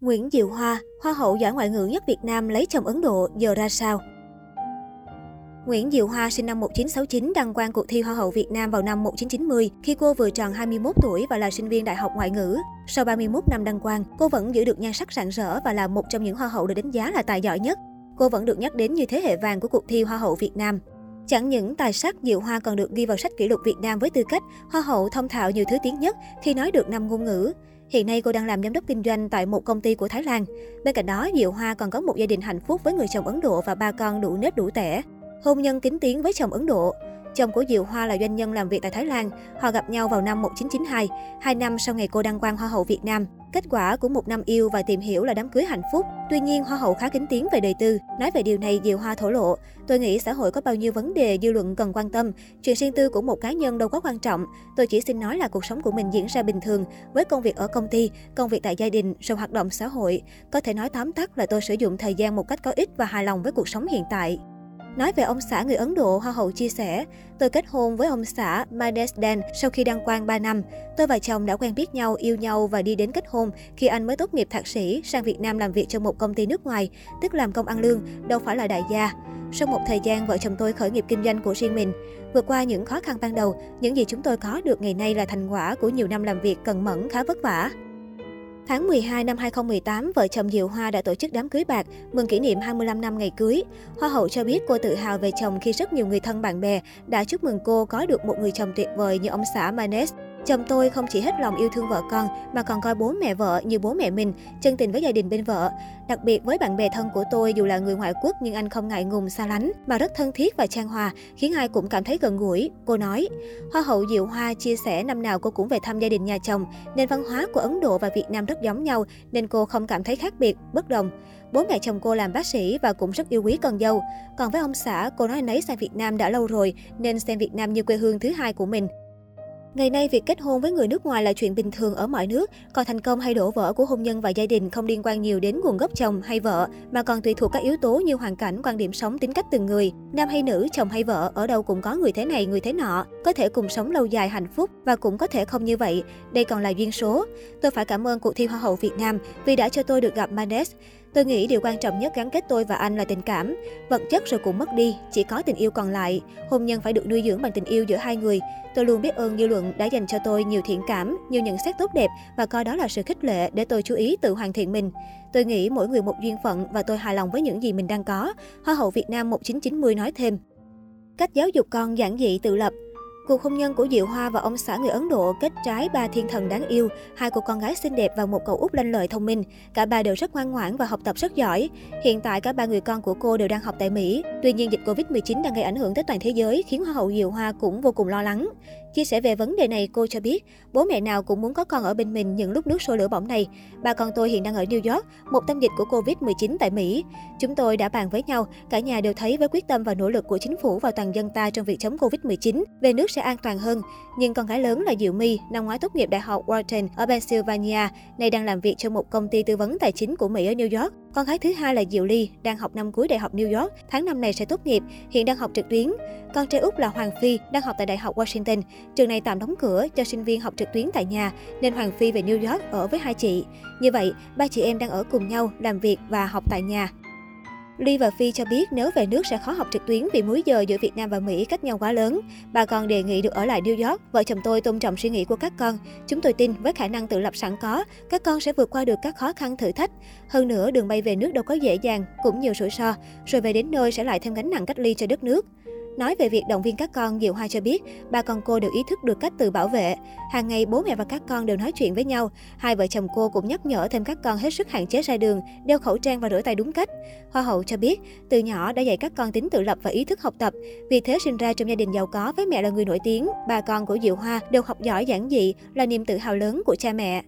Nguyễn Diệu Hoa, Hoa hậu giỏi ngoại ngữ nhất Việt Nam lấy chồng Ấn Độ, giờ ra sao? Nguyễn Diệu Hoa sinh năm 1969 đăng quang cuộc thi Hoa hậu Việt Nam vào năm 1990 khi cô vừa tròn 21 tuổi và là sinh viên đại học ngoại ngữ. Sau 31 năm đăng quang, cô vẫn giữ được nhan sắc rạng rỡ và là một trong những hoa hậu được đánh giá là tài giỏi nhất. Cô vẫn được nhắc đến như thế hệ vàng của cuộc thi Hoa hậu Việt Nam. Chẳng những tài sắc Diệu Hoa còn được ghi vào sách kỷ lục Việt Nam với tư cách Hoa hậu thông thạo nhiều thứ tiếng nhất khi nói được năm ngôn ngữ. Hiện nay cô đang làm giám đốc kinh doanh tại một công ty của Thái Lan. Bên cạnh đó, Diệu Hoa còn có một gia đình hạnh phúc với người chồng Ấn Độ và ba con đủ nết đủ tẻ. Hôn nhân kính tiếng với chồng Ấn Độ. Chồng của Diệu Hoa là doanh nhân làm việc tại Thái Lan. Họ gặp nhau vào năm 1992, hai năm sau ngày cô đăng quang Hoa hậu Việt Nam. Kết quả của một năm yêu và tìm hiểu là đám cưới hạnh phúc. Tuy nhiên, Hoa hậu khá kính tiếng về đời tư. Nói về điều này, Diệu Hoa thổ lộ. Tôi nghĩ xã hội có bao nhiêu vấn đề dư luận cần quan tâm. Chuyện riêng tư của một cá nhân đâu có quan trọng. Tôi chỉ xin nói là cuộc sống của mình diễn ra bình thường. Với công việc ở công ty, công việc tại gia đình, rồi hoạt động xã hội. Có thể nói tóm tắt là tôi sử dụng thời gian một cách có ích và hài lòng với cuộc sống hiện tại. Nói về ông xã người Ấn Độ, Hoa hậu chia sẻ, tôi kết hôn với ông xã Madesdan sau khi đăng quang 3 năm. Tôi và chồng đã quen biết nhau, yêu nhau và đi đến kết hôn khi anh mới tốt nghiệp thạc sĩ sang Việt Nam làm việc cho một công ty nước ngoài, tức làm công ăn lương, đâu phải là đại gia. Sau một thời gian, vợ chồng tôi khởi nghiệp kinh doanh của riêng mình. Vượt qua những khó khăn ban đầu, những gì chúng tôi có được ngày nay là thành quả của nhiều năm làm việc cần mẫn khá vất vả. Tháng 12 năm 2018, vợ chồng Diệu Hoa đã tổ chức đám cưới bạc, mừng kỷ niệm 25 năm ngày cưới. Hoa hậu cho biết cô tự hào về chồng khi rất nhiều người thân bạn bè đã chúc mừng cô có được một người chồng tuyệt vời như ông xã Manes. Chồng tôi không chỉ hết lòng yêu thương vợ con mà còn coi bố mẹ vợ như bố mẹ mình, chân tình với gia đình bên vợ. Đặc biệt với bạn bè thân của tôi dù là người ngoại quốc nhưng anh không ngại ngùng xa lánh mà rất thân thiết và trang hòa, khiến ai cũng cảm thấy gần gũi. Cô nói, Hoa hậu Diệu Hoa chia sẻ năm nào cô cũng về thăm gia đình nhà chồng, nên văn hóa của Ấn Độ và Việt Nam rất giống nhau nên cô không cảm thấy khác biệt, bất đồng. Bố mẹ chồng cô làm bác sĩ và cũng rất yêu quý con dâu. Còn với ông xã, cô nói anh ấy sang Việt Nam đã lâu rồi nên xem Việt Nam như quê hương thứ hai của mình. Ngày nay, việc kết hôn với người nước ngoài là chuyện bình thường ở mọi nước, còn thành công hay đổ vỡ của hôn nhân và gia đình không liên quan nhiều đến nguồn gốc chồng hay vợ, mà còn tùy thuộc các yếu tố như hoàn cảnh, quan điểm sống, tính cách từng người. Nam hay nữ, chồng hay vợ, ở đâu cũng có người thế này, người thế nọ, có thể cùng sống lâu dài hạnh phúc và cũng có thể không như vậy. Đây còn là duyên số. Tôi phải cảm ơn cuộc thi Hoa hậu Việt Nam vì đã cho tôi được gặp Manes. Tôi nghĩ điều quan trọng nhất gắn kết tôi và anh là tình cảm. Vật chất rồi cũng mất đi, chỉ có tình yêu còn lại. Hôn nhân phải được nuôi dưỡng bằng tình yêu giữa hai người. Tôi luôn biết ơn dư luận đã dành cho tôi nhiều thiện cảm, nhiều nhận xét tốt đẹp và coi đó là sự khích lệ để tôi chú ý tự hoàn thiện mình. Tôi nghĩ mỗi người một duyên phận và tôi hài lòng với những gì mình đang có. Hoa hậu Việt Nam 1990 nói thêm. Cách giáo dục con giản dị tự lập, Cuộc hôn nhân của Diệu Hoa và ông xã người Ấn Độ kết trái ba thiên thần đáng yêu, hai cô con gái xinh đẹp và một cậu út lanh lợi thông minh. Cả ba đều rất ngoan ngoãn và học tập rất giỏi. Hiện tại cả ba người con của cô đều đang học tại Mỹ. Tuy nhiên dịch Covid-19 đang gây ảnh hưởng tới toàn thế giới khiến Hoa hậu Diệu Hoa cũng vô cùng lo lắng. Chia sẻ về vấn đề này, cô cho biết, bố mẹ nào cũng muốn có con ở bên mình những lúc nước sôi lửa bỏng này. Ba con tôi hiện đang ở New York, một tâm dịch của Covid-19 tại Mỹ. Chúng tôi đã bàn với nhau, cả nhà đều thấy với quyết tâm và nỗ lực của chính phủ và toàn dân ta trong việc chống Covid-19, về nước sẽ an toàn hơn. Nhưng con gái lớn là Diệu My, năm ngoái tốt nghiệp Đại học Wharton ở Pennsylvania, nay đang làm việc cho một công ty tư vấn tài chính của Mỹ ở New York. Con gái thứ hai là Diệu Ly, đang học năm cuối Đại học New York, tháng năm này sẽ tốt nghiệp, hiện đang học trực tuyến. Con trai út là Hoàng Phi, đang học tại Đại học Washington. Trường này tạm đóng cửa cho sinh viên học trực tuyến tại nhà, nên Hoàng Phi về New York ở với hai chị. Như vậy, ba chị em đang ở cùng nhau, làm việc và học tại nhà. Ly và Phi cho biết nếu về nước sẽ khó học trực tuyến vì múi giờ giữa Việt Nam và Mỹ cách nhau quá lớn. Bà còn đề nghị được ở lại New York. Vợ chồng tôi tôn trọng suy nghĩ của các con. Chúng tôi tin với khả năng tự lập sẵn có, các con sẽ vượt qua được các khó khăn thử thách. Hơn nữa, đường bay về nước đâu có dễ dàng, cũng nhiều rủi ro. Rồi về đến nơi sẽ lại thêm gánh nặng cách ly cho đất nước. Nói về việc động viên các con, Diệu Hoa cho biết, ba con cô đều ý thức được cách tự bảo vệ. Hàng ngày bố mẹ và các con đều nói chuyện với nhau. Hai vợ chồng cô cũng nhắc nhở thêm các con hết sức hạn chế ra đường, đeo khẩu trang và rửa tay đúng cách. Hoa hậu cho biết, từ nhỏ đã dạy các con tính tự lập và ý thức học tập. Vì thế sinh ra trong gia đình giàu có với mẹ là người nổi tiếng, ba con của Diệu Hoa đều học giỏi giản dị là niềm tự hào lớn của cha mẹ.